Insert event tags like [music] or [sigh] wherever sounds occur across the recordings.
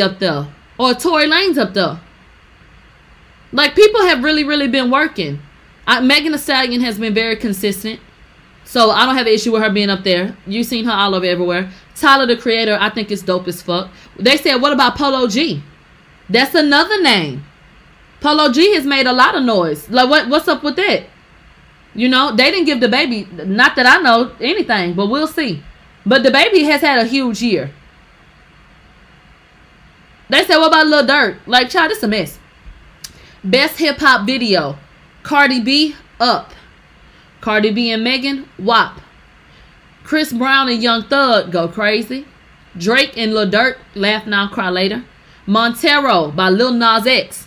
up there or Tory Lanez up there. Like people have really, really been working. I, Megan Thee Stallion has been very consistent. So I don't have an issue with her being up there. You've seen her all over everywhere. Tyler the Creator, I think it's dope as fuck. They said, what about Polo G? That's another name. Polo G has made a lot of noise. Like what what's up with that? You know, they didn't give the baby not that I know anything, but we'll see. But the baby has had a huge year. They said, what about Lil Durk? Like, child, this a mess. Best hip hop video. Cardi B, Up. Cardi B and Megan, WAP. Chris Brown and Young Thug, Go Crazy. Drake and Lil Durk, Laugh Now, Cry Later. Montero by Lil Nas X.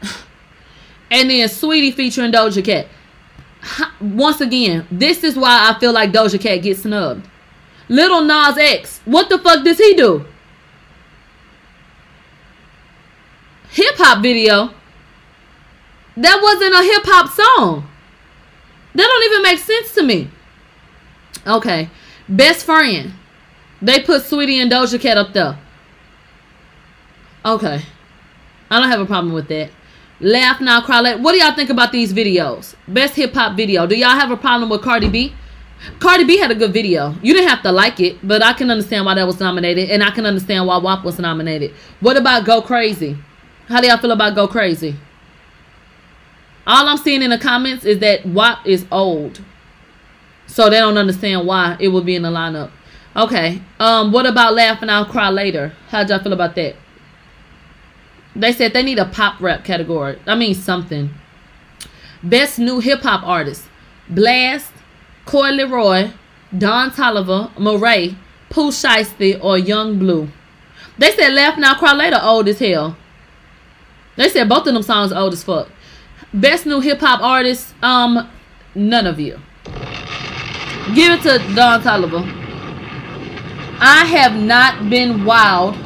[laughs] and then Sweetie featuring Doja Cat. Once again, this is why I feel like Doja Cat gets snubbed. Little Nas X, what the fuck does he do? Hip hop video. That wasn't a hip hop song. That don't even make sense to me. Okay. Best friend. They put Sweetie and Doja Cat up there. Okay. I don't have a problem with that. Laugh Now, Cry Later. What do y'all think about these videos? Best hip hop video. Do y'all have a problem with Cardi B? Cardi B had a good video. You didn't have to like it, but I can understand why that was nominated, and I can understand why WAP was nominated. What about Go Crazy? How do y'all feel about Go Crazy? All I'm seeing in the comments is that WAP is old. So they don't understand why it would be in the lineup. Okay. Um, what about Laughing I'll Cry Later? How'd y'all feel about that? They said they need a pop rap category. I mean something. Best new hip hop artist. Blxst, Coi Leray, Don Toliver, Morray, Pooh Shiesty, or Yung Bleu. They said Laugh Now Cry Later old as hell. They said both of them songs old as fuck. Best new hip hop artist, um, none of you. Give it to Don Toliver. I have not been wild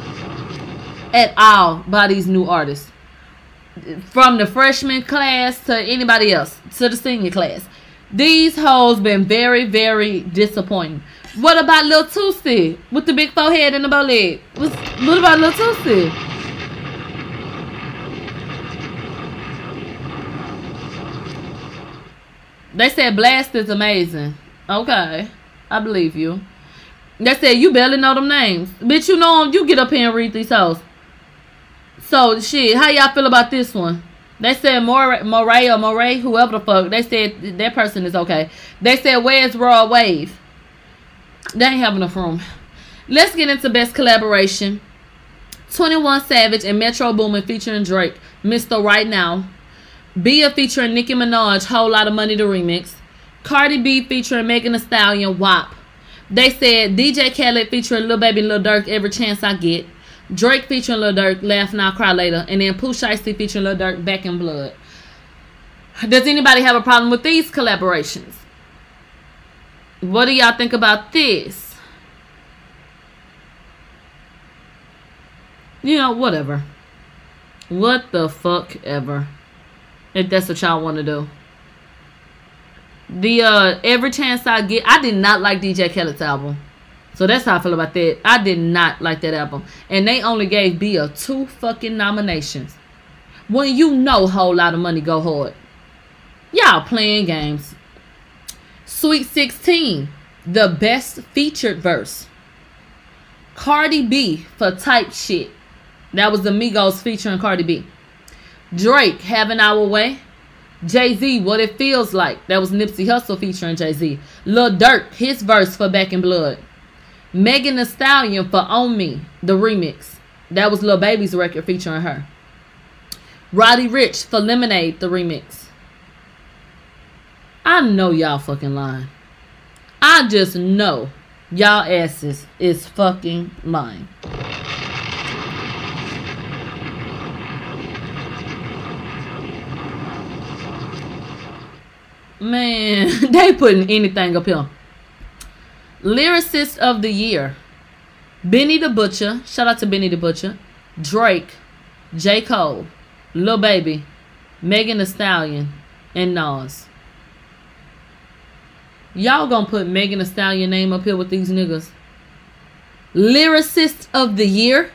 at all by these new artists. From the freshman class to anybody else, to the senior class. These hoes been very, very disappointing. What about Lil Toosii with the big forehead and the bow leg? What about Lil Toosii? They said Blxst is amazing. Okay. I believe you. They said you barely know them names. Bitch, you know them. You get up here and read these hoes. So, shit, how y'all feel about this one? They said Moray, Moray or Moray, whoever the fuck. They said that person is okay. They said, where's Rod Wave? They ain't have enough room. Let's get into best collaboration. 21 Savage and Metro Boomin featuring Drake. Mr. Right Now. Bia featuring Nicki Minaj, Whole Lot of Money to remix. Cardi B featuring Megan Thee Stallion, WAP. They said DJ Khaled featuring Lil Baby Lil Durk, Every Chance I Get. Drake featuring Lil Durk, Laugh Now Cry Later, and then Pooh Shiesty featuring Lil Durk, Back in Blood. Does anybody have a problem with these collaborations? What do y'all think about this? You know, whatever. What the fuck ever. If that's what y'all want to do. The uh every chance I get I did not like DJ Khaled's album. So that's how I feel about that. I did not like that album. And they only gave Bia two fucking nominations. When you know whole lot of money go hard. Y'all playing games. Sweet 16. The best featured verse. Cardi B for type shit. That was the Migos featuring Cardi B. Drake, Having Our Way. Jay Z, What It Feels Like. That was Nipsey Hussle featuring Jay Z. Lil Durk, his verse for Back in Blood. Megan Thee Stallion for On Me, the remix. That was Lil Baby's record featuring her. Roddy Ricch for Lemonade, the remix. I know y'all fucking lying. I just know y'all asses is fucking lying. Man, [laughs] they putting anything up here. Lyricist of the Year. Benny the Butcher. Shout out to Benny the Butcher. Drake. J. Cole. Lil Baby. Megan Thee Stallion. And Nas. Y'all gonna put Megan Thee Stallion name up here with these niggas. Lyricist of the Year.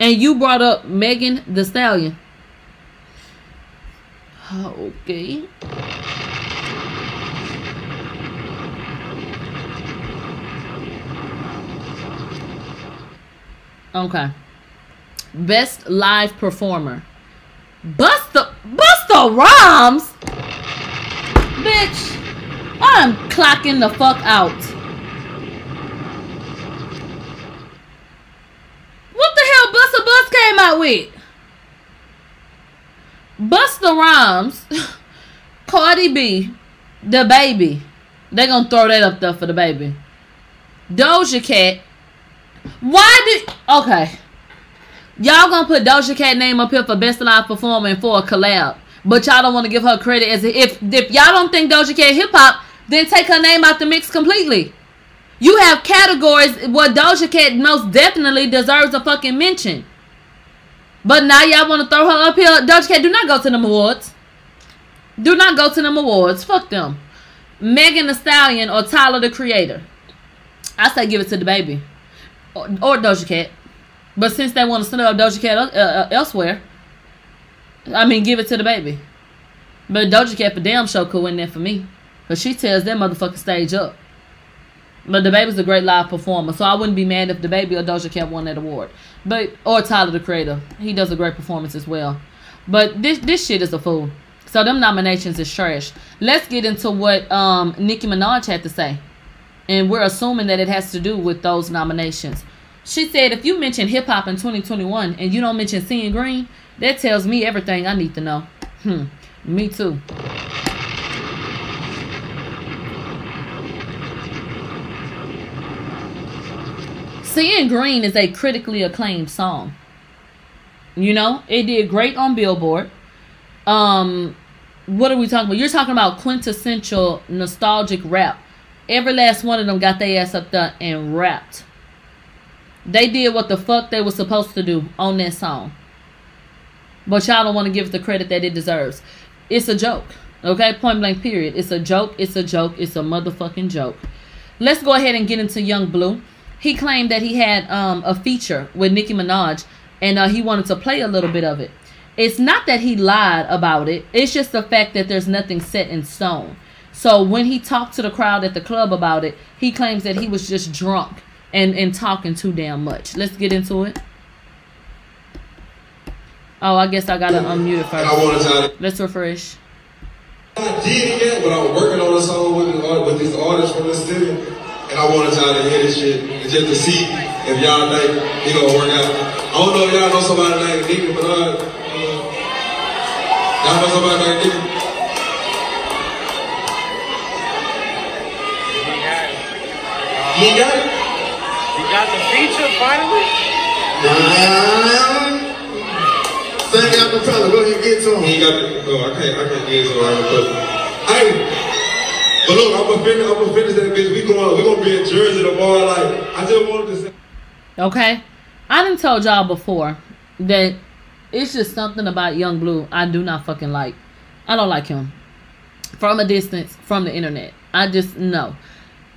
And you brought up Megan Thee Stallion. Okay. Okay. Best live performer. Busta Busta Rhymes. Bitch. I'm clocking the fuck out. What the hell Busta Bus came out with? Busta Rhymes, [laughs] Cardi B, the baby. They gonna throw that up there for the baby. Doja Cat. Why did okay? Y'all gonna put Doja Cat name up here for best live performer and for a collab, but y'all don't want to give her credit as if if y'all don't think Doja Cat hip hop, then take her name out the mix completely. You have categories where Doja Cat most definitely deserves a fucking mention. But now y'all want to throw her up here. Doja Cat, do not go to them awards. Do not go to them awards. Fuck them. Megan Thee Stallion or Tyler the Creator. I say give it to the baby. Or, or Doja Cat. But since they want to send up Doja Cat uh, uh, elsewhere, I mean, give it to the baby. But Doja Cat for damn sure could win that for me. Because she tells that motherfucking stage up. But the baby's a great live performer, so I wouldn't be mad if the baby or Doja Cat won that award. But or Tyler the Creator, he does a great performance as well. But this this shit is a fool. So them nominations is trash. Let's get into what um, Nicki Minaj had to say, and we're assuming that it has to do with those nominations. She said, if you mention hip hop in 2021 and you don't mention Seeing Green, that tells me everything I need to know. Hmm, me too. Seeing Green is a critically acclaimed song. You know, it did great on Billboard. Um, what are we talking about? You're talking about quintessential nostalgic rap. Every last one of them got their ass up there and rapped. They did what the fuck they were supposed to do on that song. But y'all don't want to give it the credit that it deserves. It's a joke. Okay? Point blank period. It's a joke. It's a joke. It's a motherfucking joke. Let's go ahead and get into Yung Bleu. he claimed that he had um, a feature with Nicki Minaj and uh, he wanted to play a little bit of it. It's not that he lied about it. It's just the fact that there's nothing set in stone. So when he talked to the crowd at the club about it, he claims that he was just drunk and, and talking too damn much. Let's get into it. Oh, I guess I gotta unmute it first. Let's refresh. I did it yet, but I'm working on a song with, with these artists from the city. And I wanted y'all to hear this shit just to see if y'all think it gonna work out. I don't know if y'all know somebody named Nicki Minaj. Uh, y'all know somebody named Nicki? He got it. He got the feature finally. Nah. Thank you, Acapella. Go ahead and get to him. He got the. Oh, I can't. I can't get to him. Hey. But look, I'm gonna finish. I'm gonna finish that bitch. We going. We gonna be in Jersey tomorrow. Like I just wanted to say. Okay, I didn't told y'all before that it's just something about Yung Bleu I do not fucking like. I don't like him from a distance from the internet. I just no.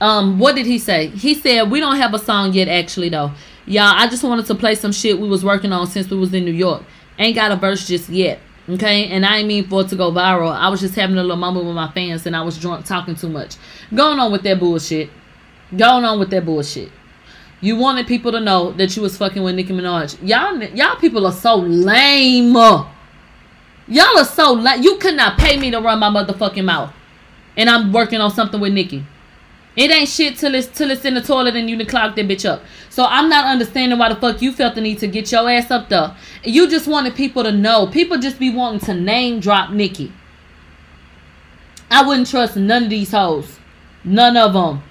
Um, what did he say? He said we don't have a song yet. Actually, though, y'all, I just wanted to play some shit we was working on since we was in New York. Ain't got a verse just yet. Okay, and I didn't mean for it to go viral. I was just having a little moment with my fans and I was drunk talking too much. Going on with that bullshit. Going on with that bullshit. You wanted people to know that you was fucking with Nicki Minaj. Y'all y'all people are so lame. Y'all are so lame. You could not pay me to run my motherfucking mouth. And I'm working on something with Nicki. It ain't shit till it's till it's in the toilet and you can clog that bitch up. So I'm not understanding why the fuck you felt the need to get your ass up there. You just wanted people to know. People just be wanting to name drop Nicki. I wouldn't trust none of these hoes. None of them.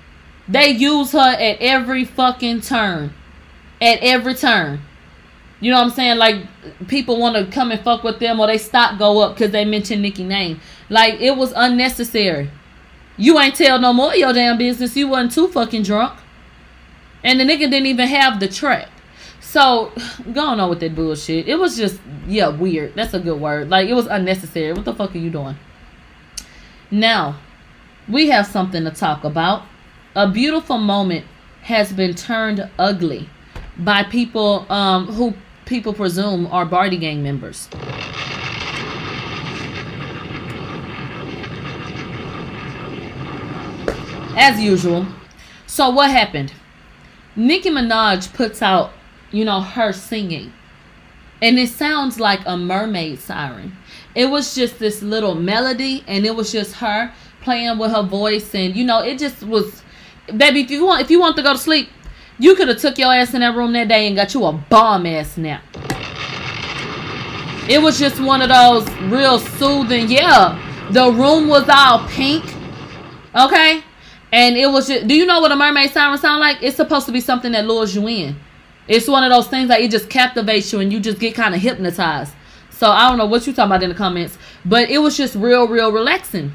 They use her at every fucking turn. At every turn. You know what I'm saying? Like people want to come and fuck with them or they stop go up because they mention Nicki name. Like it was unnecessary. You ain't tell no more your damn business. You wasn't too fucking drunk. And the nigga didn't even have the track. So, [sighs] going on with that bullshit. It was just, yeah, weird. That's a good word. Like, it was unnecessary. What the fuck are you doing? Now, we have something to talk about. A beautiful moment has been turned ugly by people um, who people presume are Bardi gang members. As usual. So what happened? Nicki Minaj puts out, you know, her singing. And it sounds like a mermaid siren. It was just this little melody and it was just her playing with her voice and you know, it just was baby, if you want if you want to go to sleep, you could have took your ass in that room that day and got you a bomb ass nap. It was just one of those real soothing. Yeah, the room was all pink. Okay, and it was just. Do you know what a mermaid siren sound like? It's supposed to be something that lures you in. It's one of those things that it just captivates you and you just get kind of hypnotized. So I don't know what you talking about in the comments, but it was just real, real relaxing.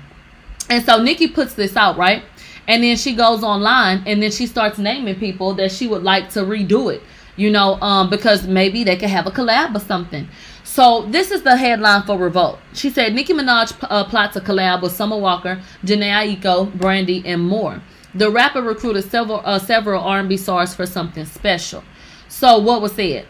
And so Nicki puts this out, right? And then she goes online and then she starts naming people that she would like to redo it, you know, um, because maybe they could have a collab or something. So this is the headline for Revolt. She said Nicki Minaj uh, plots a collab with Summer Walker, Jhené Aiko, Brandy, and more. The rapper recruited several uh, several R&B stars for something special. So what was said?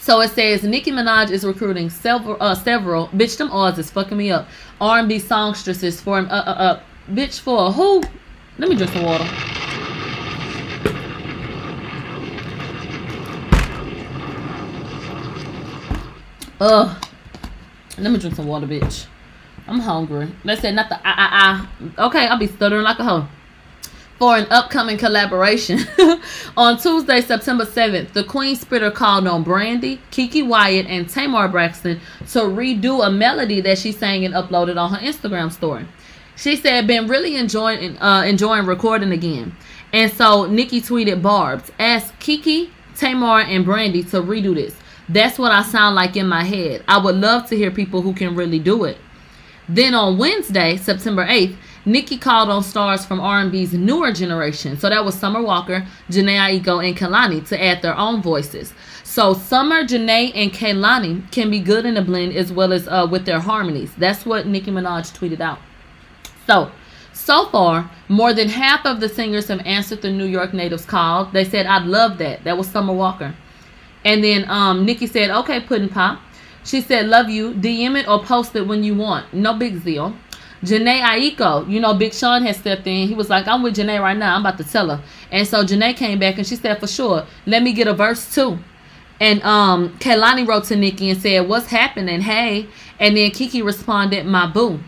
So it says Nicki Minaj is recruiting several uh, several bitch them odds is fucking me up R&B songstresses for an uh uh uh bitch for a who let me drink some water. Ugh. Let me drink some water, bitch. I'm hungry. Let's not the ah ah ah. Okay, I'll be stuttering like a hoe. For an upcoming collaboration. [laughs] on Tuesday, September 7th, the Queen Spitter called on Brandy, Keke Wyatt, and Tamar Braxton to redo a melody that she sang and uploaded on her Instagram story. She said, "Been really enjoying uh, enjoying recording again." And so Nicki tweeted, "Barb's ask Keke, Tamar, and Brandy to redo this. That's what I sound like in my head. I would love to hear people who can really do it." Then on Wednesday, September 8th, Nicki called on stars from R&B's newer generation. So that was Summer Walker, Jhené Aiko, and Kehlani to add their own voices. So Summer, Jhené, and Kehlani can be good in a blend as well as uh, with their harmonies. That's what Nicki Minaj tweeted out. So, so far, more than half of the singers have answered the New York natives call. They said, I'd love that. That was Summer Walker. And then um, Nicki said, okay, Pudding Pop. She said, love you. DM it or post it when you want. No big deal. Jhené Aiko, you know, Big Sean had stepped in. He was like, I'm with Jhené right now. I'm about to tell her. And so Jhené came back and she said, for sure, let me get a verse too. And um, wrote to Nicki and said, what's happening? Hey. And then Keke responded, my boo.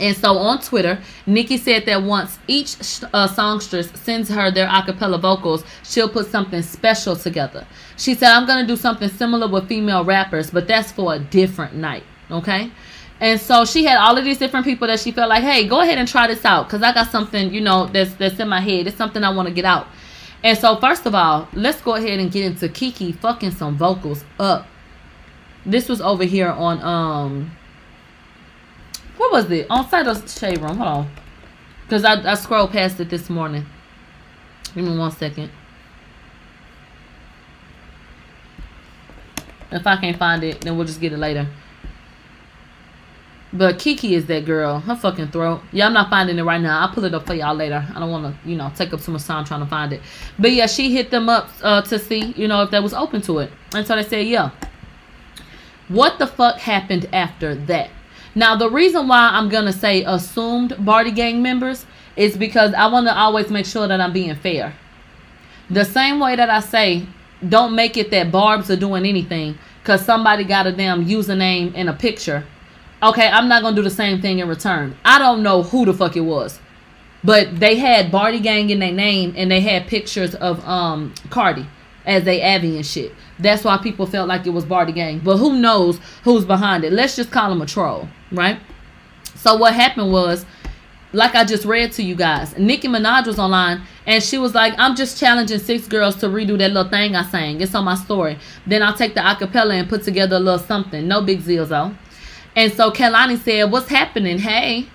And so on Twitter, Nicki said that once each uh, songstress sends her their acapella vocals, she'll put something special together. She said, I'm going to do something similar with female rappers, but that's for a different night. Okay? And so she had all of these different people that she felt like, hey, go ahead and try this out. Because I got something, you know, that's, that's in my head. It's something I want to get out. And so, first of all, let's go ahead and get into Keke fucking some vocals up. This was over here on, um, what was it? On site of Shade Room. Hold on. Because I, I scrolled past it this morning. Give me one second. If I can't find it, then we'll just get it later. But Keke is that girl. Her fucking throat. Yeah, I'm not finding it right now. I'll pull it up for y'all later. I don't want to, you know, take up too much time trying to find it. But yeah, she hit them up uh, to see, you know, if that was open to it. And so they said, yeah. What the fuck happened after that? Now, the reason why I'm going to say assumed Bardi gang members is because I want to always make sure that I'm being fair. The same way that I say, don't make it that Barb's are doing anything because somebody got a damn username in a picture. Okay, I'm not to do the same thing in return. I don't know who the fuck it was. But they had Bardi Gang in their name and they had pictures of um Cardi as they Abby and shit. That's why people felt like it was Bardi Gang. But who knows who's behind it? Let's just call him a troll right? So what happened was, like I just read to you guys, Nicki Minaj was online and she was like, I'm just challenging six girls to redo that little thing I sang. It's on my story. Then I'll take the acapella and put together a little something. No big deal though. And so Kehlani said, What's happening? Hey.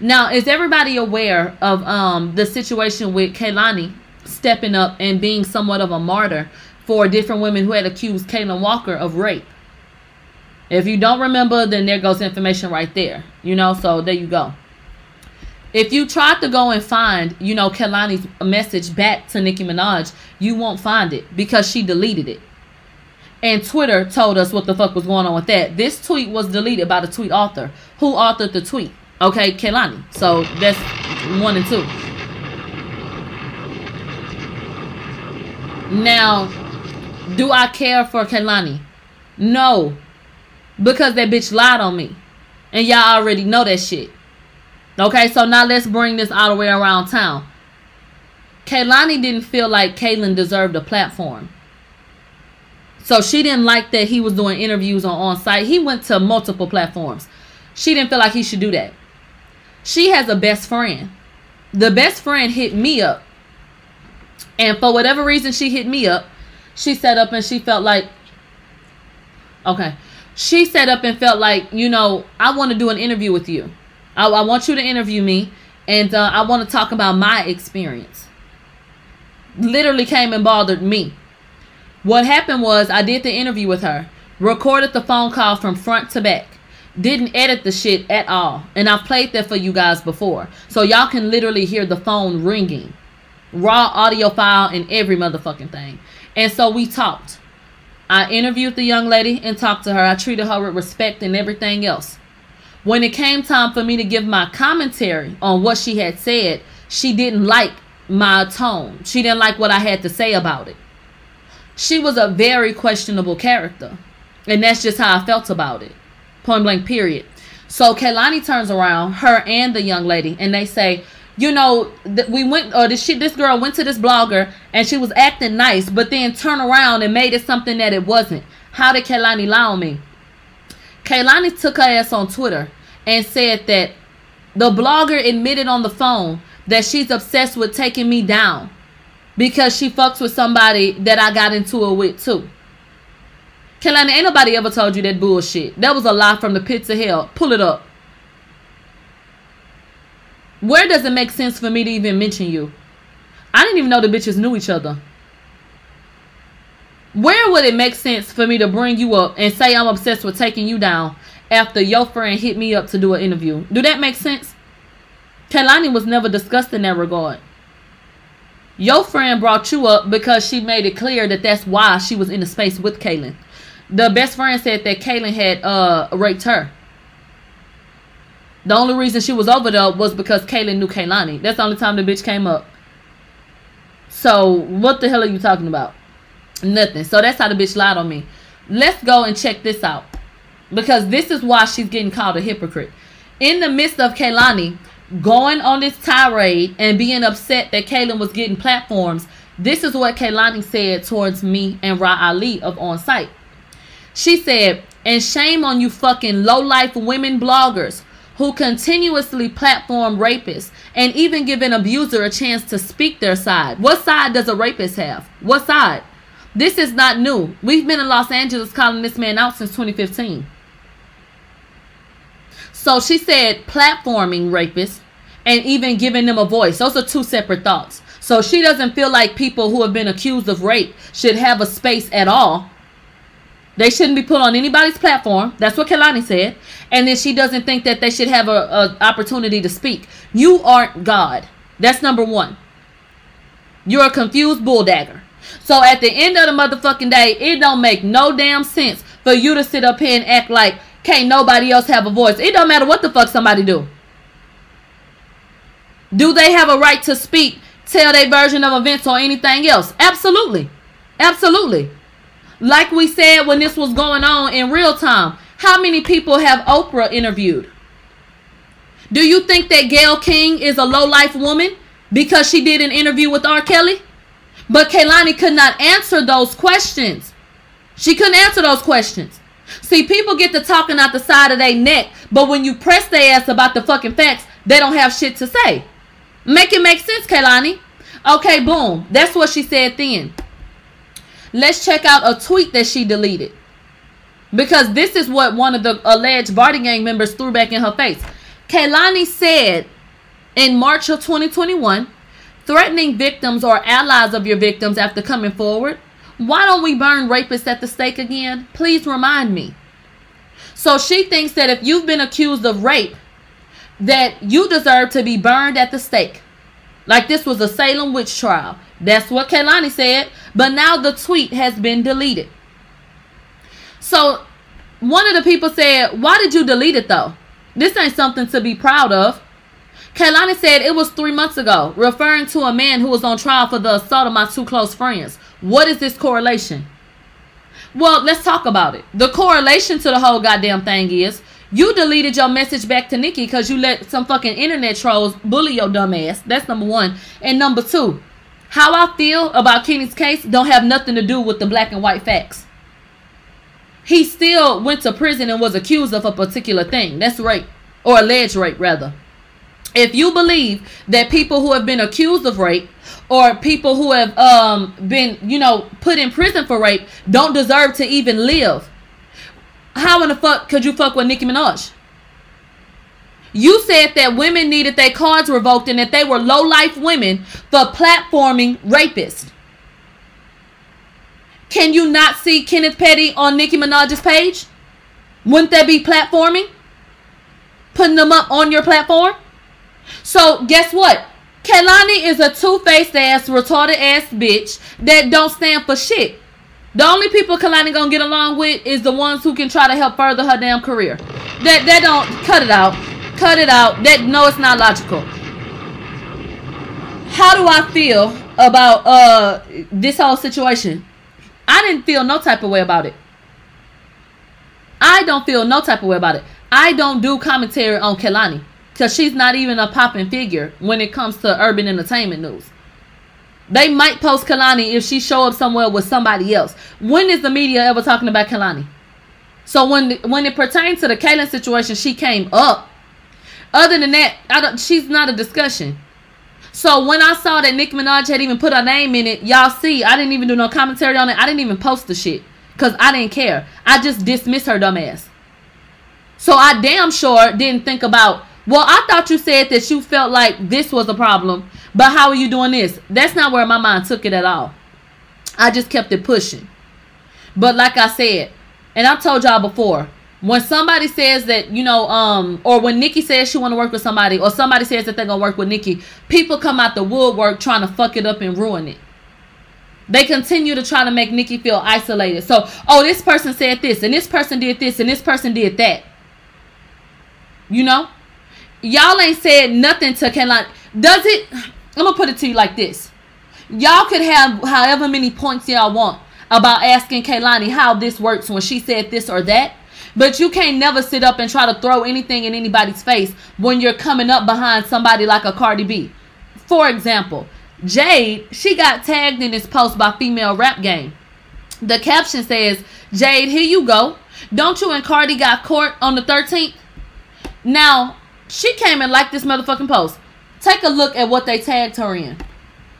Now, is everybody aware of um the situation with Kehlani stepping up and being somewhat of a martyr for different women who had accused Kayla Walker of rape? If you don't remember, then there goes information right there. You know, so there you go. If you try to go and find, you know, Kehlani's message back to Nicki Minaj, you won't find it because she deleted it. And Twitter told us what the fuck was going on with that. This tweet was deleted by the tweet author. Who authored the tweet? Okay, Kehlani. So that's one and two. Now, do I care for Kehlani? No. Because that bitch lied on me. And y'all already know that shit. Okay, so now let's bring this all the way around town. Kehlani didn't feel like Kaylin deserved a platform. So she didn't like that he was doing interviews on on site. He went to multiple platforms. She didn't feel like he should do that. She has a best friend. The best friend hit me up. And for whatever reason she hit me up, she set up and she felt like okay. She set up and felt like, you know, I want to do an interview with you. I, I want you to interview me and uh, I want to talk about my experience. Literally came and bothered me. What happened was I did the interview with her, recorded the phone call from front to back, didn't edit the shit at all. And I've played that for you guys before. So y'all can literally hear the phone ringing. Raw audio file and every motherfucking thing. And so we talked. I interviewed the young lady and talked to her. I treated her with respect and everything else. When it came time for me to give my commentary on what she had said, she didn't like my tone. She didn't like what I had to say about it she was a very questionable character. And that's just how I felt about it. Point blank, period. So Kehlani turns around, her and the young lady, and they say, you know, th- we went, or this shit, this girl went to this blogger and she was acting nice, but then turn around and made it something that it wasn't. How did Kehlani lie on me? Kehlani took her ass on Twitter and said that the blogger admitted on the phone that she's obsessed with taking me down because she fucks with somebody that I got into it with too. Kehlani, ain't nobody ever told you that bullshit. That was a lie from the pits of hell. Pull it up. Where does it make sense for me to even mention you? I didn't even know the bitches knew each other. Where would it make sense for me to bring you up and say I'm obsessed with taking you down after your friend hit me up to do an interview? Do that make sense? Kehlani was never discussed in that regard. Your friend brought you up because she made it clear that that's why she was in the space with Kaylin. The best friend said that Kaylin had uh raped her. The only reason she was over there was because Kaylin knew Kehlani. That's the only time the bitch came up. So what the hell are you talking about? Nothing. So that's how the bitch lied on me. Let's go and check this out. Because this is why she's getting called a hypocrite. In the midst of Kehlani going on this tirade and being upset that Kaylin was getting platforms, this is what Kehlani said towards me and Ra Ali of On Site. She said, and shame on you fucking low-life women bloggers who continuously platform rapists and even give an abuser a chance to speak their side. What side does a rapist have? What side? This is not new. We've been in Los Angeles calling this man out since 2015. So she said platforming rapists and even giving them a voice. Those are two separate thoughts. So she doesn't feel like people who have been accused of rape should have a space at all. They shouldn't be put on anybody's platform. That's what Kehlani said. And then she doesn't think that they should have a, a opportunity to speak. You aren't God. That's number one. You're a confused bulldagger. So at the end of the motherfucking day, it don't make no damn sense for you to sit up here and act like can't nobody else have a voice. It don't matter what the fuck somebody do. Do they have a right to speak, tell their version of events or anything else? Absolutely. Absolutely. Like we said when this was going on in real time, how many people have Oprah interviewed? Do you think that Gayle King is a low-life woman because she did an interview with R. Kelly? But Kehlani could not answer those questions. She couldn't answer those questions. See, people get to talking out the side of their neck, but when you press their ass about the fucking facts, they don't have shit to say. Make it make sense, Kehlani. Okay, boom. That's what she said then. Let's check out a tweet that she deleted. Because this is what one of the alleged Bardi Gang members threw back in her face. Kehlani said in March of 2021, threatening victims or allies of your victims after coming forward. Why don't we burn rapists at the stake again? Please remind me. So she thinks that if you've been accused of rape, that you deserve to be burned at the stake. Like this was a Salem witch trial. That's what Kehlani said. But now the tweet has been deleted. So one of the people said, Why did you delete it though? This ain't something to be proud of. Kehlani said it was three months ago, referring to a man who was on trial for the assault of my two close friends. What is this correlation? Well, let's talk about it. The correlation to the whole goddamn thing is you deleted your message back to Nicki because you let some fucking internet trolls bully your dumb ass. That's number one. And number two, how I feel about Kenny's case don't have nothing to do with the black and white facts. He still went to prison and was accused of a particular thing. That's rape. Or alleged rape, rather. If you believe that people who have been accused of rape or people who have um, been, you know, put in prison for rape don't deserve to even live, how in the fuck could you fuck with Nicki Minaj? You said that women needed their cards revoked and that they were low life women for platforming rapists. Can you not see Kenneth Petty on Nicki Minaj's page? Wouldn't that be platforming? Putting them up on your platform? So guess what? Kehlani is a two-faced ass, retarded ass bitch that don't stand for shit. The only people Kehlani gonna get along with is the ones who can try to help further her damn career. That that don't cut it out. Cut it out. That no, it's not logical. How do I feel about uh this whole situation? I didn't feel no type of way about it. I don't feel no type of way about it. I don't do commentary on Kehlani because she's not even a popping figure when it comes to urban entertainment news. They might post Kehlani if she show up somewhere with somebody else. When is the media ever talking about Kehlani? So when when it pertains to the Kaylin situation, she came up. Other than that, I don't, she's not a discussion. So when I saw that Nicki Minaj had even put her name in it, y'all see, I didn't even do no commentary on it. I didn't even post the shit because I didn't care. I just dismissed her dumb ass. So I damn sure didn't think about. Well, I thought you said that you felt like this was a problem, but how are you doing this? That's not where my mind took it at all. I just kept it pushing. But like I said, and I've told y'all before, when somebody says that you know um or when nicki says she want to work with somebody or somebody says that they're gonna work with nicki people come out the woodwork trying to fuck it up and ruin it they continue to try to make nicki feel isolated so oh this person said this and this person did this and this person did that you know y'all ain't said nothing to Kehlani. does it i'm gonna put it to you like this y'all could have however many points y'all want about asking Kehlani how this works when she said this or that but you can't never sit up and try to throw anything in anybody's face when you're coming up behind somebody like a Cardi B. For example, Jade, she got tagged in this post by Female Rap Game. The caption says, Jade, here you go. Don't you and Cardi got court on the 13th? Now, she came and liked this motherfucking post. Take a look at what they tagged her in.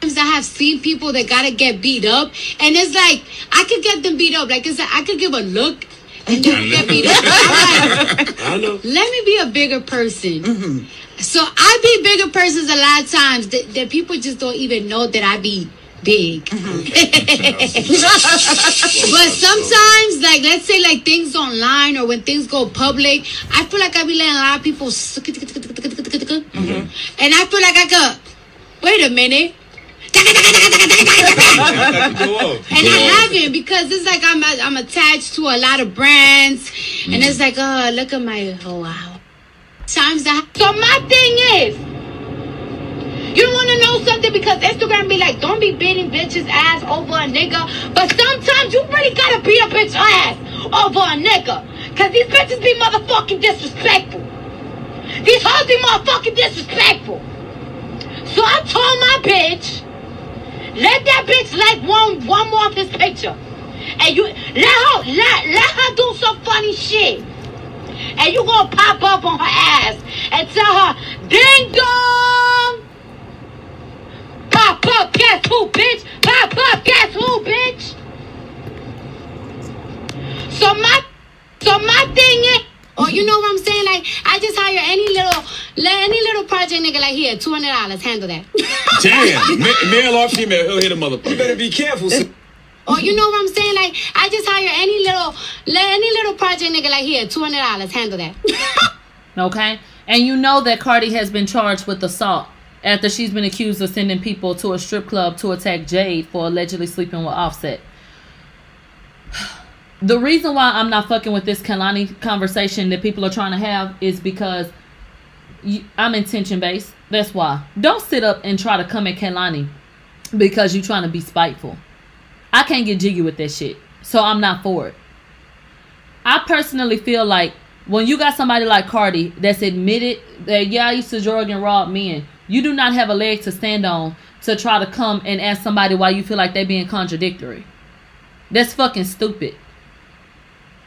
I have seen people that gotta get beat up, and it's like I could get them beat up. Like it's like I could give a look and don't get beat up. Like, [laughs] I know. let me be a bigger person. Mm-hmm. So I be bigger persons a lot of times that, that people just don't even know that I be big. Mm-hmm. [laughs] but sometimes, like let's say like things online or when things go public, I feel like I be letting a lot of people Mm-hmm. and I feel like I could wait a minute. [laughs] And I haven't because it's like I'm I'm attached to a lot of brands, and it's like oh look at my oh wow. Times I so my thing is, you want to know something because Instagram be like don't be beating bitches ass over a nigga, but sometimes you really gotta beat a bitch ass over a nigga, cause these bitches be motherfucking disrespectful. These hoes be motherfucking disrespectful. So I told my bitch. Let that bitch like one one more of his picture. And you let her let, let her do some funny shit. And you gonna pop up on her ass and tell her, ding dong! Pop up, guess who, bitch? Pop up, guess who, bitch? So my so my thing is Oh, you know what I'm saying? Like, I just hire any little, any little project nigga like here, two hundred dollars, handle that. [laughs] Damn. Ma- Male or female, he'll hit a motherfucker. You better be careful. sis. Oh, you know what I'm saying? Like, I just hire any little, any little project nigga like here, two hundred dollars, handle that. [laughs] Okay? And you know that Cardi has been charged with assault after she's been accused of sending people to a strip club to attack Jade for allegedly sleeping with Offset. the reason why I'm not fucking with this Kehlani conversation that people are trying to have is because I'm intention based. That's why. Don't sit up and try to come at Kehlani because you're trying to be spiteful. I can't get jiggy with that shit. So I'm not for it. I personally feel like when you got somebody like Cardi that's admitted that yeah, I used to drug and rob men, you do not have a leg to stand on to try to come and ask somebody why you feel like they're being contradictory. That's fucking stupid.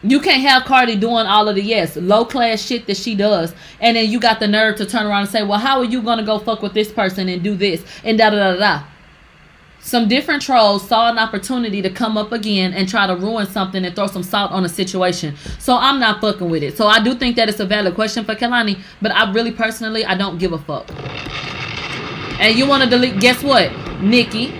You can't have Cardi doing all of the yes, low class shit that she does, and then you got the nerve to turn around and say, Well, how are you gonna go fuck with this person and do this and da da da da? Some different trolls saw an opportunity to come up again and try to ruin something and throw some salt on a situation. So I'm not fucking with it. So I do think that it's a valid question for Kehlani, but I really personally I don't give a fuck. And you wanna delete guess what? Nicki,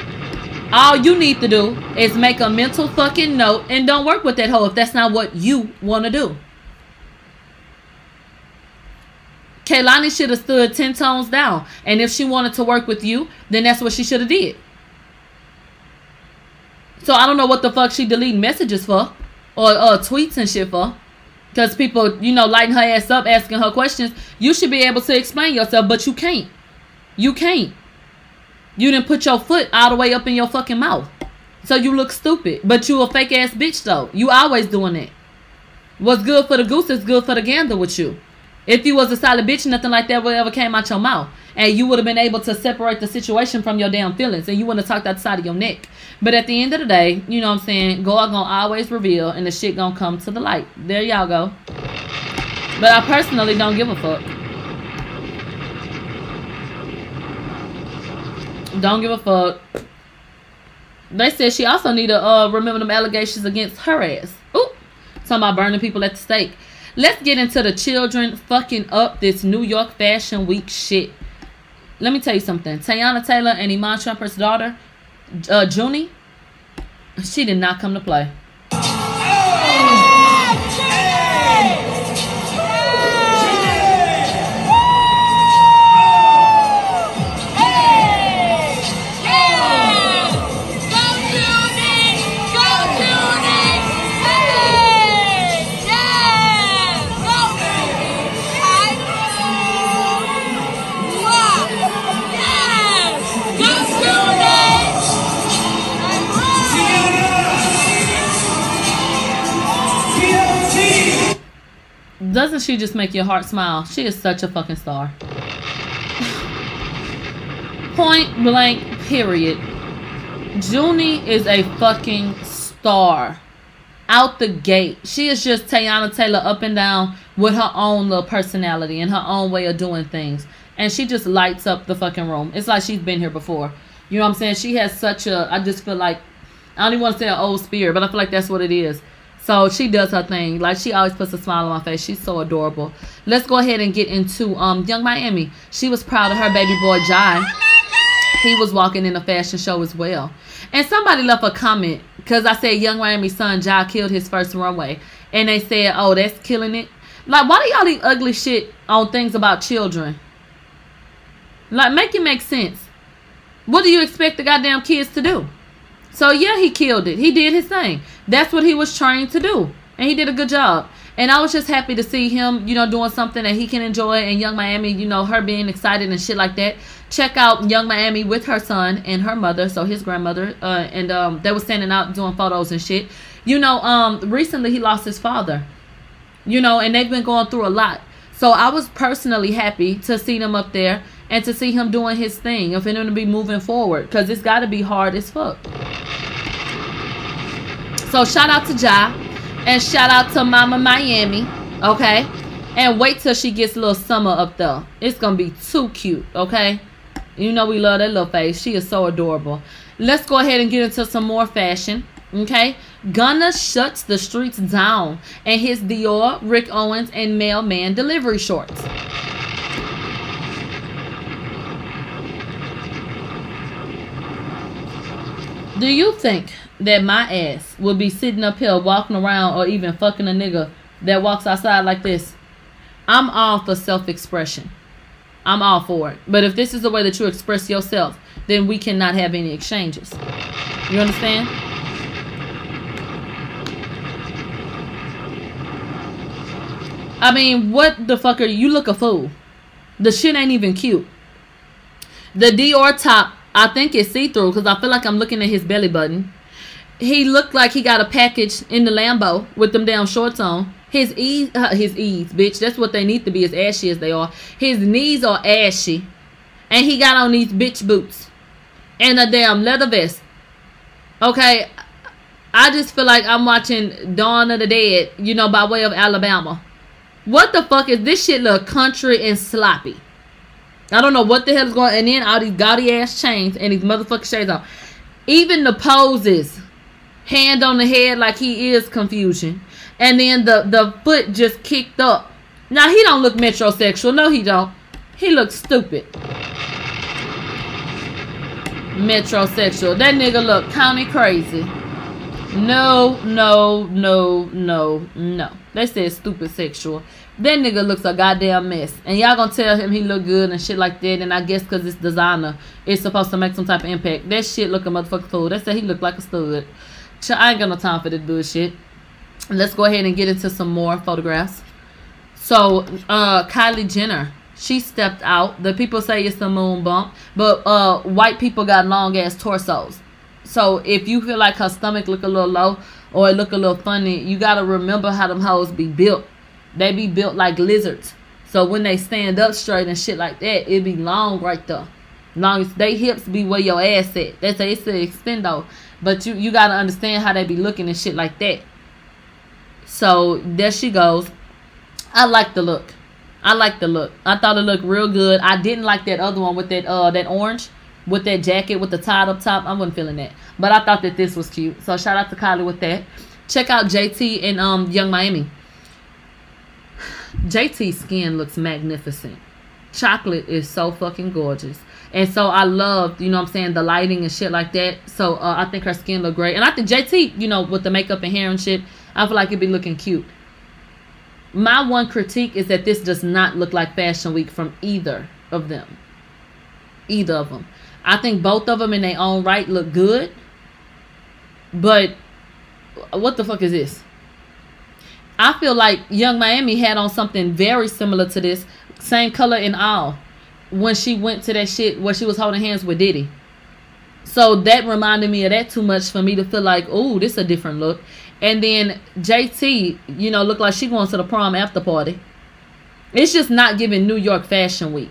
all you need to do is make a mental fucking note and don't work with that hoe if that's not what you want to do. Kehlani should have stood 10 tones down. And if she wanted to work with you, then that's what she should have did. So I don't know what the fuck she deleting messages for. Or uh, tweets and shit for. Because people, you know, lighting her ass up, asking her questions. You should be able to explain yourself, but you can't. You can't. You didn't put your foot all the way up in your fucking mouth. So you look stupid. But you a fake ass bitch though. You always doing that. What's good for the goose is good for the gander with you. If you was a solid bitch, nothing like that would ever came out your mouth. And you would have been able to separate the situation from your damn feelings. And you wouldn't have talked out the side of your neck. But at the end of the day, you know what I'm saying? God gonna always reveal and the shit gonna come to the light. There y'all go. But I personally don't give a fuck. Don't give a fuck. They said she also need to uh, remember them allegations against her ass. Ooh, talking about burning people at the stake. Let's get into the children fucking up this New York Fashion Week shit. Let me tell you something. Teyana Taylor and Iman Shumpert's daughter, uh, Junie, she did not come to play. Doesn't she just make your heart smile? She is such a fucking star. Point blank, period. Junie is a fucking star. Out the gate. She is just Teyana Taylor up and down with her own little personality and her own way of doing things. And she just lights up the fucking room. It's like she's been here before. You know what I'm saying? She has such a, I just feel like, I don't even want to say an old spirit, but I feel like that's what it is. So she does her thing. Like she always puts a smile on my face. She's so adorable. Let's go ahead and get into um Yung Miami. She was proud of her baby boy Jai. He was walking in a fashion show as well. And somebody left a comment because I said Yung Miami's son Jai killed his first runway. And they said, oh, that's killing it. Like, why do y'all eat ugly shit on things about children? Like, make it make sense. What do you expect the goddamn kids to do? So, yeah, he killed it. He did his thing. That's what he was trained to do. And he did a good job. And I was just happy to see him, you know, doing something that he can enjoy. And Yung Miami, you know, her being excited and shit like that. Check out Yung Miami with her son and her mother, so his grandmother. Uh, and um, they were standing out doing photos and shit. You know, um, recently he lost his father. You know, and they've been going through a lot. So I was personally happy to see them up there and to see him doing his thing and for him to be moving forward because it's got to be hard as fuck. So shout out to Ja and shout out to Mama Miami, okay? And wait till she gets little summer up there. It's gonna be too cute, okay? You know we love that little face. She is so adorable. Let's go ahead and get into some more fashion. Okay, Gunna shuts the streets down and his Dior, Rick Owens, and Mailman delivery shorts. Do you think that my ass will be sitting up here walking around or even fucking a nigga that walks outside like this? I'm all for self expression. I'm all for it. But if this is the way that you express yourself, then we cannot have any exchanges. You understand? I mean, what the fuck are you? You look a fool. The shit ain't even cute. The Dior top, I think it's see through because I feel like I'm looking at his belly button. He looked like he got a package in the Lambo with them damn shorts on. His ease, uh, his ease, bitch. That's what they need to be as ashy as they are. His knees are ashy, and he got on these bitch boots and a damn leather vest. Okay, I just feel like I'm watching Dawn of the Dead, you know, by way of Alabama. What the fuck is this shit look country and sloppy? I don't know what the hell is going on. and then all these gaudy ass chains and these motherfucking shades on. Even the poses. Hand on the head like he is confusion. And then the, the foot just kicked up. Now he don't look metrosexual. No, he don't. He looks stupid. Metrosexual. That nigga look county crazy. No, no, no, no, no. They said stupid sexual. That nigga looks a goddamn mess. And y'all gonna tell him he look good and shit like that. And I guess because it's designer, it's supposed to make some type of impact. That shit look a motherfucker fool. They said he look like a stud. I ain't got no time for this bullshit. Let's go ahead and get into some more photographs. So, uh, Kylie Jenner, she stepped out. The people say it's the moon bump, but uh, white people got long ass torsos. So if you feel like her stomach look a little low or it look a little funny, you gotta remember how them hoes be built. They be built like lizards. So when they stand up straight and shit like that, it be long right there. Long as they hips be where your ass at. That's a it's the extendo. But you you gotta understand how they be looking and shit like that. So there she goes. I like the look. I like the look. I thought it looked real good. I didn't like that other one with that uh that orange with that jacket with the tied up top. I wasn't feeling that. But I thought that this was cute. So shout out to Kylie with that. Check out JT and um Yung Miami. JT's skin looks magnificent. Chocolate is so fucking gorgeous. And so I loved, you know what I'm saying, the lighting and shit like that. So uh, I think her skin looked great. And I think JT, you know, with the makeup and hair and shit, I feel like it'd be looking cute. My one critique is that this does not look like Fashion Week from either of them. Either of them. I think both of them in their own right look good. But what the fuck is this? I feel like Yung Miami had on something very similar to this, same color and all, when she went to that shit where she was holding hands with Diddy. So that reminded me of that too much for me to feel like, oh, this is a different look. And then JT, you know, looked like she going to the prom after party. It's just not giving New York Fashion Week.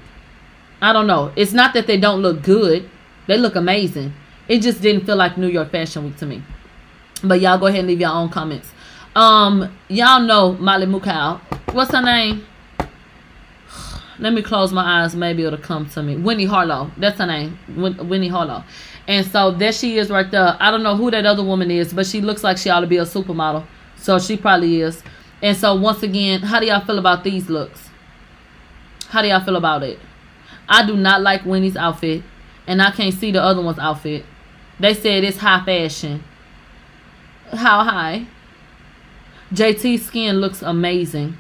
I don't know. It's not that they don't look good. They look amazing. It just didn't feel like New York Fashion Week to me. But y'all go ahead and leave your own comments. Um, y'all know Molly Mukau. What's her name? [sighs] Let me close my eyes. Maybe it'll come to me. Winnie Harlow. That's her name. Win- Winnie Harlow. And so there she is right there. I don't know who that other woman is, but she looks like she ought to be a supermodel. So she probably is. And so once again, how do y'all feel about these looks? How do y'all feel about it? I do not like Winnie's outfit. And I can't see the other one's outfit. They said it's high fashion. How high? JT's skin looks amazing.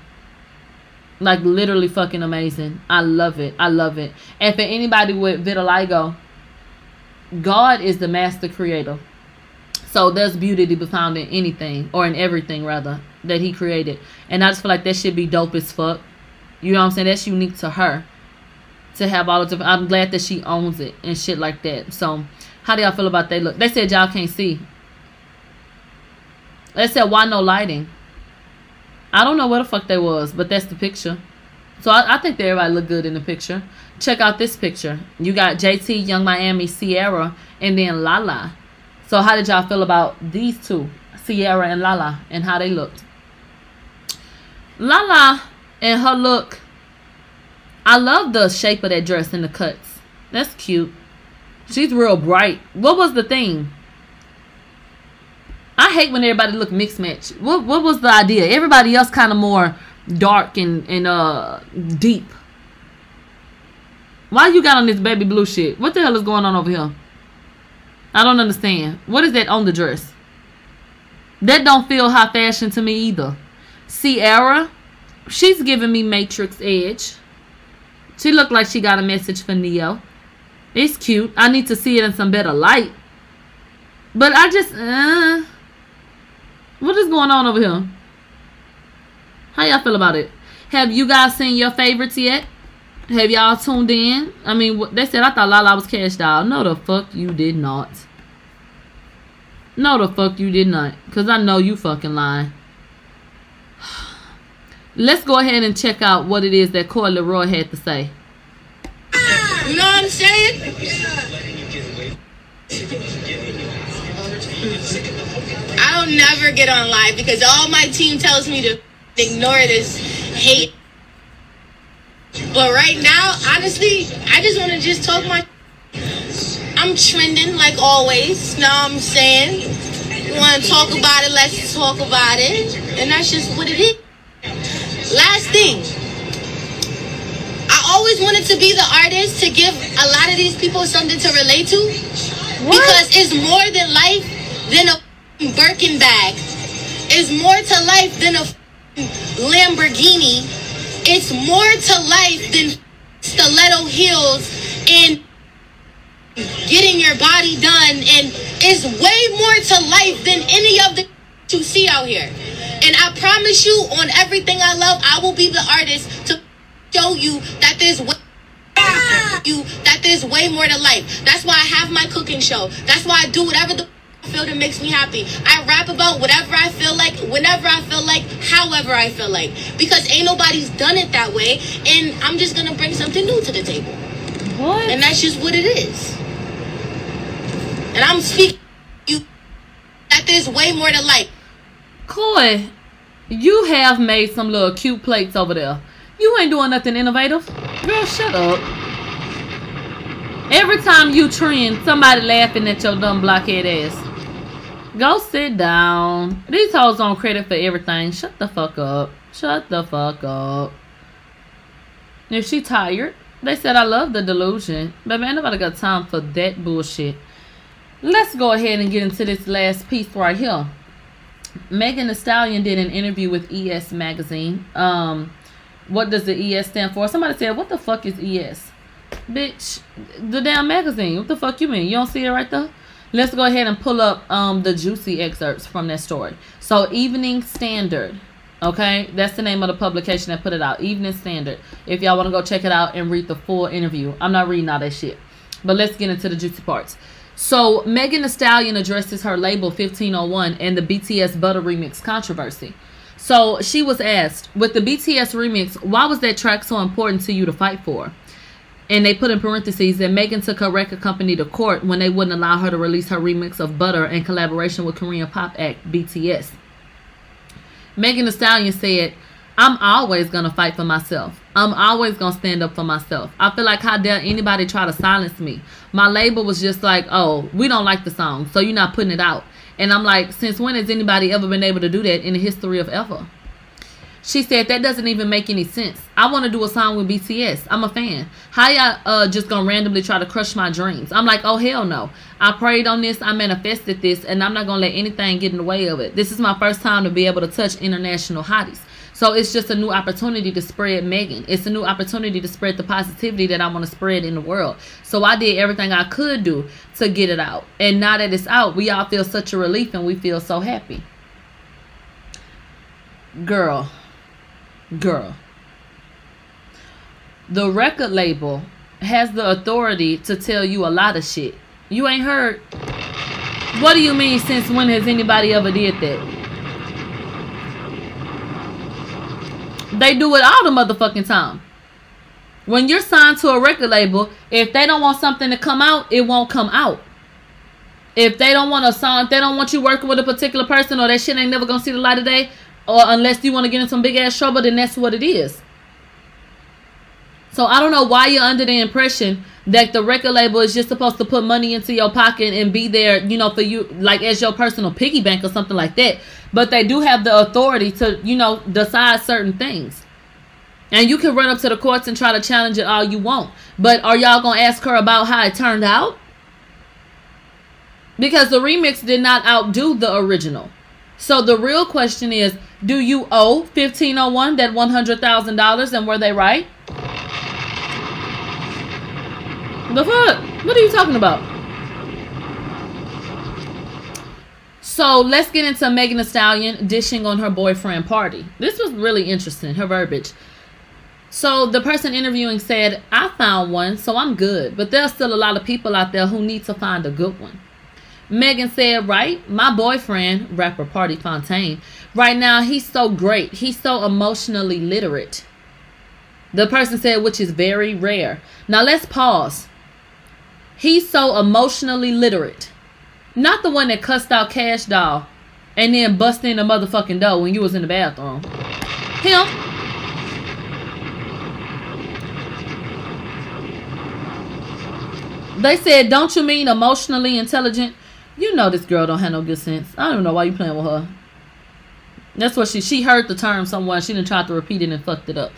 Like literally fucking amazing. I love it. I love it. And for anybody with vitiligo, God is the master creator. So there's beauty to be found in anything or in everything rather that he created. And I just feel like that should be dope as fuck. You know what I'm saying? That's unique to her. To have all different I'm glad that she owns it and shit like that. So how do y'all feel about that look? They said y'all can't see. They said why no lighting? I don't know what the fuck they was, but that's the picture. So I, I think that everybody look good in the picture. Check out this picture. You got JT, Yung Miami, Ciara, and then Lala. So how did y'all feel about these two, Ciara and Lala, and how they looked? Lala and her look. I love the shape of that dress and the cuts. That's cute. She's real bright. What was the theme? I hate when everybody look mixed match. What what was the idea? Everybody else kind of more dark and and uh deep. Why you got on this baby blue shit? What the hell is going on over here? I don't understand. What is that on the dress? That don't feel high fashion to me either. Ciara, she's giving me Matrix Edge. She looked like she got a message for Neo. It's cute. I need to see it in some better light. But I just, uh, what is going on over here? How y'all feel about it? Have you guys seen your favorites yet? Have y'all tuned in? I mean, they said I thought Lala was cashed out. No, the fuck you did not. No, the fuck you did not. Cause I know you fucking lying. [sighs] Let's go ahead and check out what it is that Coi Leray had to say. You know what I'm saying? I don't never get on live because all my team tells me to ignore this hate. But right now, honestly, I just want to just talk my. I'm trending like always. Know what I'm saying? You want to talk about it? Let's talk about it, and that's just what it is. Last thing, I always wanted to be the artist to give a lot of these people something to relate to. Because it's more than life than a Birkin bag. It's more to life than a Lamborghini. It's more to life than stiletto heels and getting your body done. And it's way more to life than any of the you see out here. And I promise you, on everything I love, I will be the artist to show you that there's way you that there's way more to life. That's why I have my cooking show. That's why I do whatever the feel that makes me happy. I rap about whatever I feel like, whenever I feel like, however I feel like. Because ain't nobody's done it that way. And I'm just gonna bring something new to the table. What? And that's just what it is. And I'm speaking you that there's way more to life. Coi, you have made some little cute plates over there. You ain't doing nothing innovative. Girl, shut up. Every time you trend, somebody laughing at your dumb blockhead ass. Go sit down. These hoes on credit for everything. Shut the fuck up. Shut the fuck up. If she tired, they said I love the delusion. But man, nobody got time for that bullshit. Let's go ahead and get into this last piece right here. Megan Thee Stallion did an interview with ES Magazine. Um, what does the ES stand for? Somebody said, "What the fuck is ES?" Bitch, the damn magazine. What the fuck you mean? You don't see it right there? Let's go ahead and pull up um the juicy excerpts from that story. So, Evening Standard. Okay, that's the name of the publication that put it out. Evening Standard. If y'all want to go check it out and read the full interview, I'm not reading all that shit. But let's get into the juicy parts. So Megan Thee Stallion addresses her label 1501 and the BTS Butter remix controversy. So she was asked, with the BTS remix, why was that track so important to you to fight for? And they put in parentheses that Megan took her record company to court when they wouldn't allow her to release her remix of Butter in collaboration with Korean pop act BTS. Megan Thee Stallion said, I'm always gonna fight for myself. I'm always gonna stand up for myself. I feel like how dare anybody try to silence me. My label was just like, oh, we don't like the song, so you're not putting it out. And I'm like, since when has anybody ever been able to do that in the history of ever? She said that doesn't even make any sense. I want to do a song with BTS. I'm a fan. How y'all uh, just gonna randomly try to crush my dreams? I'm like, oh hell no. I prayed on this, I manifested this, and I'm not gonna let anything get in the way of it. This is my first time to be able to touch international hotties. So it's just a new opportunity to spread Megan. It's a new opportunity to spread the positivity that I want to spread in the world. So I did everything I could do to get it out. And now that it's out, we all feel such a relief and we feel so happy. Girl. Girl. The record label has the authority to tell you a lot of shit. You ain't heard. What do you mean since when has anybody ever did that? They do it all the motherfucking time. When you're signed to a record label, if they don't want something to come out, it won't come out. If they don't want a song, if they don't want you working with a particular person or that shit ain't never gonna see the light of day, or unless you want to get in some big ass trouble, then that's what it is. So I don't know why you're under the impression that the record label is just supposed to put money into your pocket and be there, you know, for you, like as your personal piggy bank or something like that. But they do have the authority to, you know, decide certain things. And you can run up to the courts and try to challenge it all you want. But are y'all going to ask her about how it turned out? Because the remix did not outdo the original. So the real question is, do you owe 1501 that $100,000 and were they right? The fuck? What are you talking about? So let's get into Megan Thee Stallion dishing on her boyfriend Pardi. This was really interesting, her verbiage. So the person interviewing said, I found one, so I'm good. But there's still a lot of people out there who need to find a good one. Megan said, right, my boyfriend, rapper Pardi Fontaine, right now he's so great. He's so emotionally literate. The person said, which is very rare. Now let's pause. He's so emotionally literate. Not the one that cussed out Cash Doll and then bust in the motherfucking door when you was in the bathroom. Him. They said, don't you mean emotionally intelligent? You know this girl don't have no good sense. I don't know why you playing with her. That's what she she heard the term somewhere. She didn't try to repeat it and fucked it up.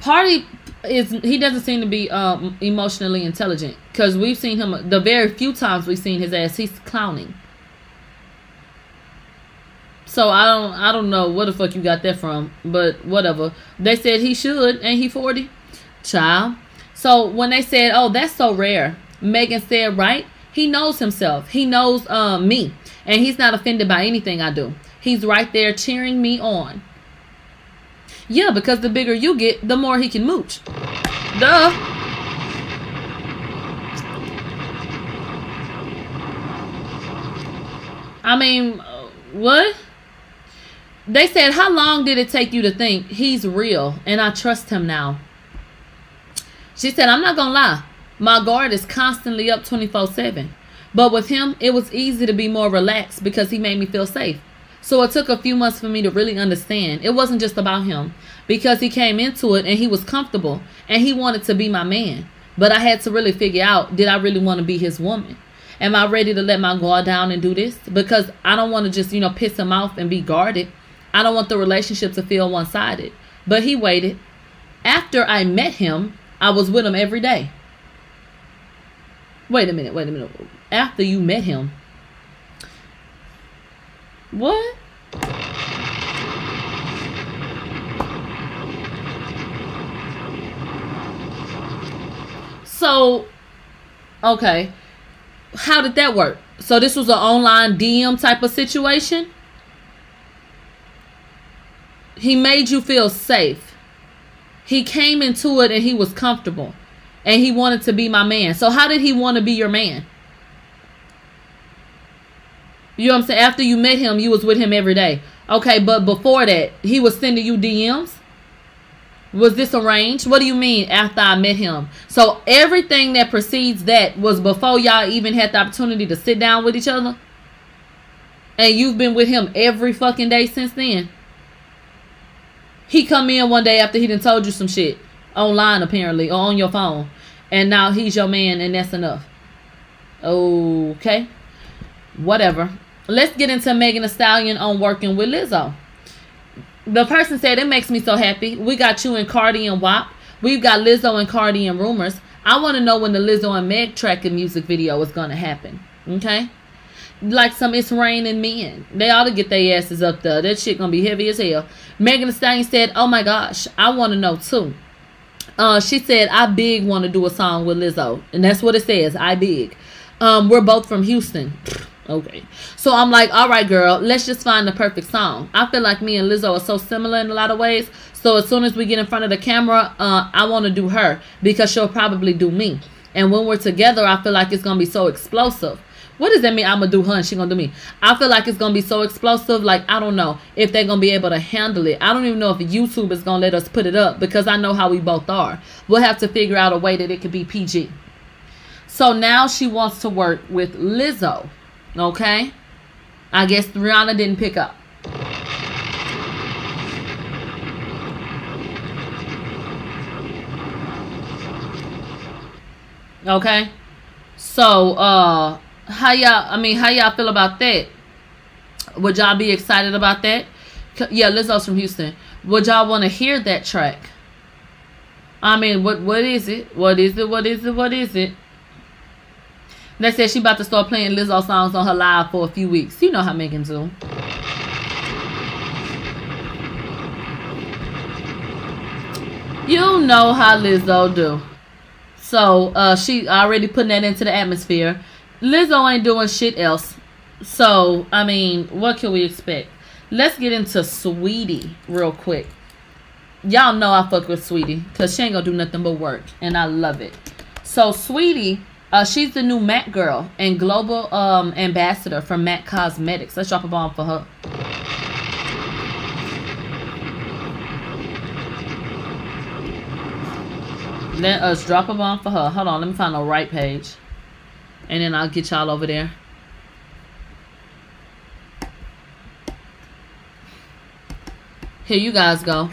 Pardi is he doesn't seem to be um, emotionally intelligent because we've seen him the very few times we've seen his ass. He's clowning. So I don't I don't know what the fuck you got that from, but whatever. They said he should, and he forty, child. So when they said, "Oh, that's so rare," Megan said, "Right? He knows himself. He knows um, me, and he's not offended by anything I do. He's right there cheering me on." Yeah, because the bigger you get, the more he can mooch. Duh. I mean, uh, what? They said, How long did it take you to think he's real and I trust him now? She said, I'm not going to lie. My guard is constantly up 24 7. But with him, it was easy to be more relaxed because he made me feel safe. So it took a few months for me to really understand. It wasn't just about him because he came into it and he was comfortable and he wanted to be my man. But I had to really figure out did I really want to be his woman? Am I ready to let my guard down and do this? Because I don't want to just, you know, piss him off and be guarded. I don't want the relationship to feel one sided. But he waited. After I met him, I was with him every day. Wait a minute, wait a minute. After you met him, what? So, okay. How did that work? So this was an online DM type of situation? He made you feel safe. He came into it and he was comfortable. And he wanted to be my man. So how did he want to be your man? You know what I'm saying? After you met him, you was with him every day. Okay, but before that, he was sending you DMs? Was this arranged? What do you mean after I met him? So everything that precedes that was before y'all even had the opportunity to sit down with each other? And you've been with him every fucking day since then? He come in one day after he done told you some shit. Online apparently, or on your phone. And now he's your man and that's enough. Okay. Whatever. Let's get into Megan Thee Stallion on working with Lizzo the person said it makes me so happy. We got you and Cardi and WAP. We've got Lizzo and Cardi and rumors. I want to know when the Lizzo and Meg tracking music video is gonna happen. Okay, like some It's Raining Men. They ought to get their asses up there. That shit gonna be heavy as hell. Megan Thee Stallion said, "Oh my gosh, I want to know too." Uh, she said, "I big want to do a song with Lizzo," and that's what it says. I big. Um, we're both from Houston. [laughs] Okay. So I'm like, all right, girl, let's just find the perfect song. I feel like me and Lizzo are so similar in a lot of ways. So as soon as we get in front of the camera, uh, I want to do her because she'll probably do me. And when we're together, I feel like it's going to be so explosive. What does that mean? I'm to do her and she to do me. I feel like it's to be so explosive. Like, I don't know if they're to be able to handle it. I don't even know if YouTube is to let us put it up because I know how we both are. We'll have to figure out a way that it could be PG. So now she wants to work with Lizzo. Okay? I guess Rihanna didn't pick up. Okay? So, uh, how y'all, I mean, how y'all feel about that? Would y'all be excited about that? Yeah, Lizzo's from Houston. Would y'all want to hear that track? I mean, what what is it? What is it? What is it? What is it? They said she about to start playing Lizzo songs on her live for a few weeks. You know how Megan do. You know how Lizzo do. So uh, she already putting that into the atmosphere. Lizzo ain't doing shit else. So, I mean, what can we expect? Let's get into Saweetie real quick. y'all know I fuck with Saweetie because she ain't gonna do nothing but work, and I love it. So Saweetie, uh, she's the new MAC girl and global um ambassador for MAC Cosmetics. Let's drop a bomb for her. Let us drop a bomb for her. Hold on, let me find the right page. And then I'll get y'all over there. Here you guys go.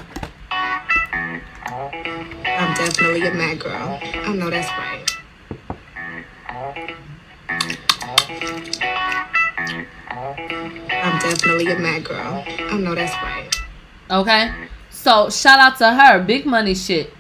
I'm definitely a mad girl. I know that's right. I'm definitely a mad girl. I know that's right. Okay? So shout out to her. Big money shit.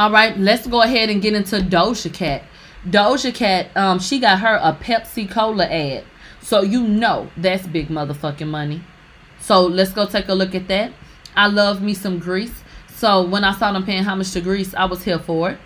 All right, let's go ahead and get into Doja Cat. Doja Cat, um, she got her a Pepsi Cola ad. So you know that's big motherfucking money. So let's go take a look at that. I love me some Grease. So when I saw them paying homage to Grease, I was here for it.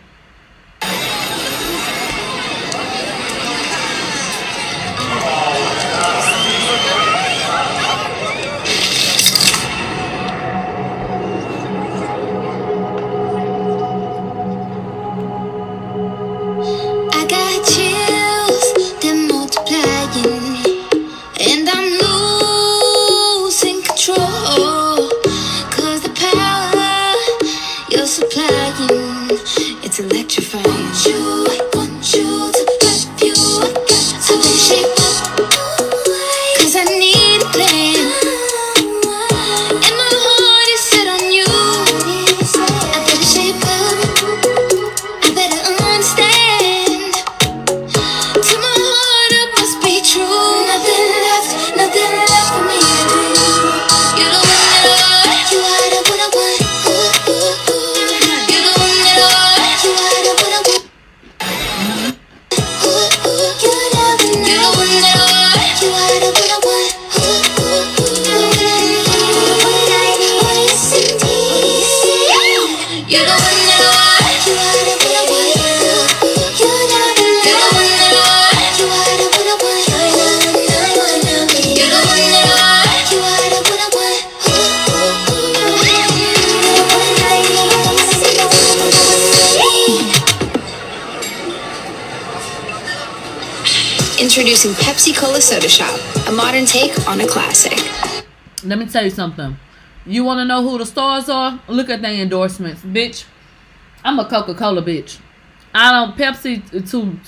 Soda Shop, a modern take on a classic. Let me tell you something. You want to know who the stars are? Look at their endorsements, bitch. I'm a Coca Cola bitch. I don't Pepsi too.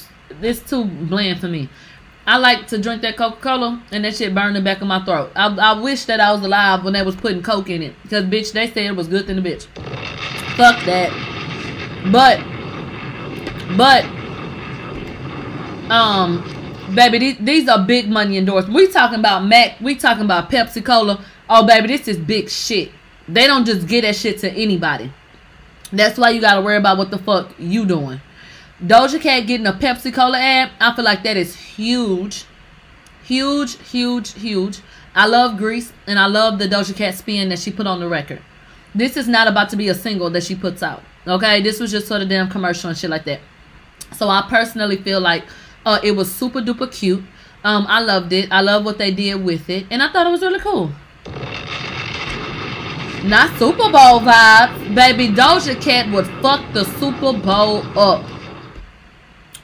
It's too bland for me. I like to drink that Coca Cola and that shit burn the back of my throat. I, I wish that I was alive when they was putting Coke in it because bitch they said it was good than the bitch. Fuck that. But but um baby these, these are big money endorsements. We talking about Mac. We talking about Pepsi Cola. Oh baby, this is big shit. They don't just get that shit to anybody. That's why you gotta worry about what the fuck you doing. Doja Cat getting a Pepsi Cola ad, I feel like that is huge. Huge, huge, huge. I love Grease and I love the Doja Cat spin that she put on the record. This is not about to be a single that she puts out. Okay, this was just sort of damn commercial and shit like that. So I personally feel like uh, it was super duper cute. Um, I loved it. I love what they did with it, and I thought it was really cool. Not Super Bowl vibes, baby. Doja Cat would fuck the Super Bowl up.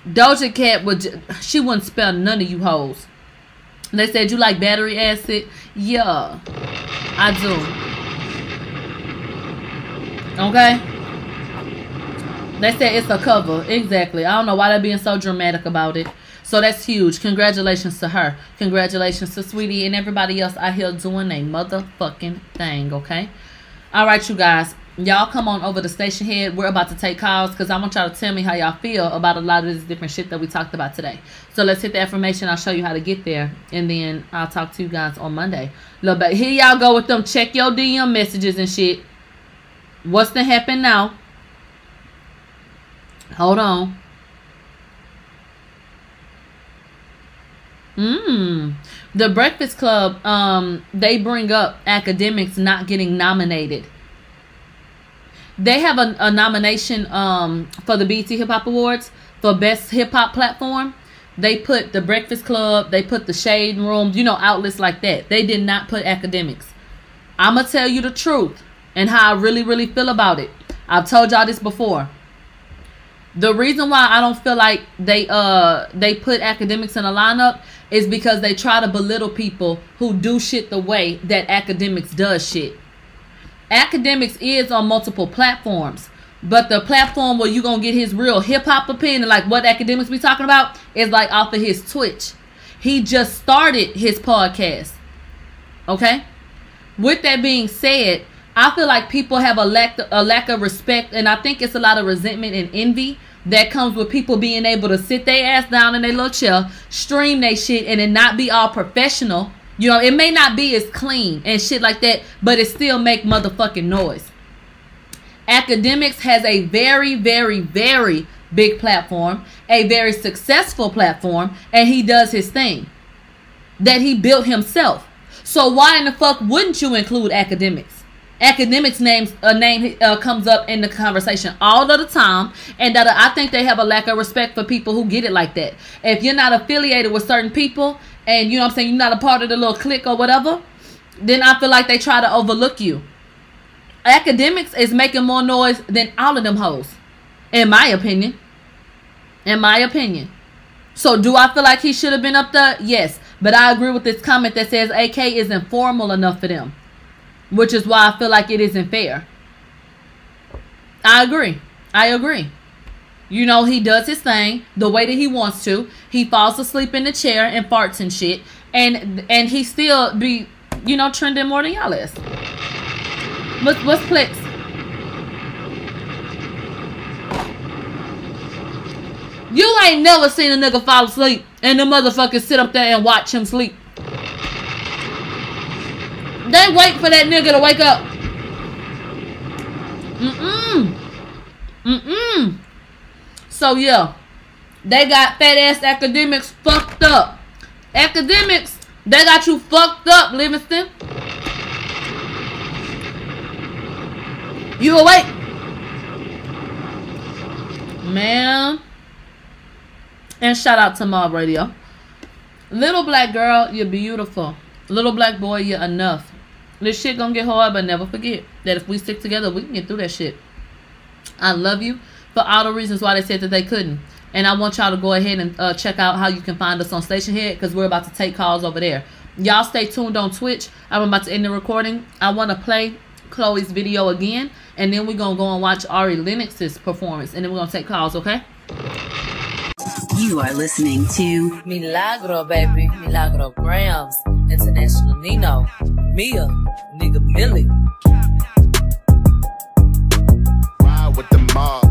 Doja Cat would, she wouldn't spell none of you hoes. They said you like battery acid. Yeah, I do. Okay. They said it's a cover. Exactly. I don't know why they're being so dramatic about it. So that's huge. Congratulations to her. Congratulations to Saweetie and everybody else out here doing a motherfucking thing, okay? All right, you guys. Y'all come on over to Stationhead. We're about to take calls because I want y'all to tell me how y'all feel about a lot of this different shit that we talked about today. So let's hit the information. I'll show you how to get there. And then I'll talk to you guys on Monday. Look, but here y'all go with them. Check your DM messages and shit. What's to happen now? Hold on. Mm. The Breakfast Club, um, they bring up Akademiks not getting nominated. They have a, a nomination um for the BET Hip Hop Awards for Best Hip Hop Platform. they put the Breakfast Club, they put the Shade Room, you know, outlets like that. They did not put Akademiks. I'm gonna tell you the truth and how I really, really feel about it. I've told y'all this before. The reason why I don't feel like they uh they put Akademiks in a lineup is because they try to belittle people who do shit the way that Akademiks does shit. Akademiks is on multiple platforms. But the platform where you gonna get his real hip hop opinion, like what Akademiks be talking about, is like off of his Twitch. He just started his podcast. Okay. With that being said, I feel like people have a lack a lack of respect, and I think it's a lot of resentment and envy that comes with people being able to sit their ass down in their little chair, stream their shit, and it not be all professional. You know, it may not be as clean and shit like that, but it still make motherfucking noise. Akademiks has a very, very, very big platform, a very successful platform, and he does his thing that he built himself. So why in the fuck wouldn't you include Akademiks? Akademiks names a name uh, comes up in the conversation all of the time, and that I think they have a lack of respect for people who get it like that. If you're not affiliated with certain people, and you know what I'm saying, you're not a part of the little clique or whatever, then I feel like they try to overlook you Akademiks is making more noise than all of them hoes, in my opinion. In my opinion. So do I feel like he should have been up there? Yes. But I agree with this comment that says AK isn't formal enough for them. Which is why I feel like it isn't fair. I agree. I agree. You know, he does his thing the way that he wants to. He falls asleep in the chair and farts and shit. And and he still be, you know, trending more than y'all is. What's, what's clicks? You ain't never seen a nigga fall asleep and the motherfucker sit up there and watch him sleep. They wait for that nigga to wake up. Mm-mm. Mm-mm. So yeah. They got fat ass Akademiks fucked up. Akademiks, they got you fucked up, Livingston. You awake? Man. And shout out to Mob Radio. Little black girl, you're beautiful. Little black boy, you're enough. This shit gonna get hard, but never forget that if we stick together, we can get through that shit. I love you for all the reasons why they said that they couldn't. And I want y'all to go ahead and uh, check out how you can find us on Stationhead because we're about to take calls over there. Y'all stay tuned on Twitch. I'm about to end the recording. I want to play Chloe's video again and then we're gonna go and watch Ari Lennox's performance, and then we're gonna take calls, okay? You are listening to Milagro, baby, Milagro Gramz, International Nino, Mia, nigga Millie. Ride with the mob.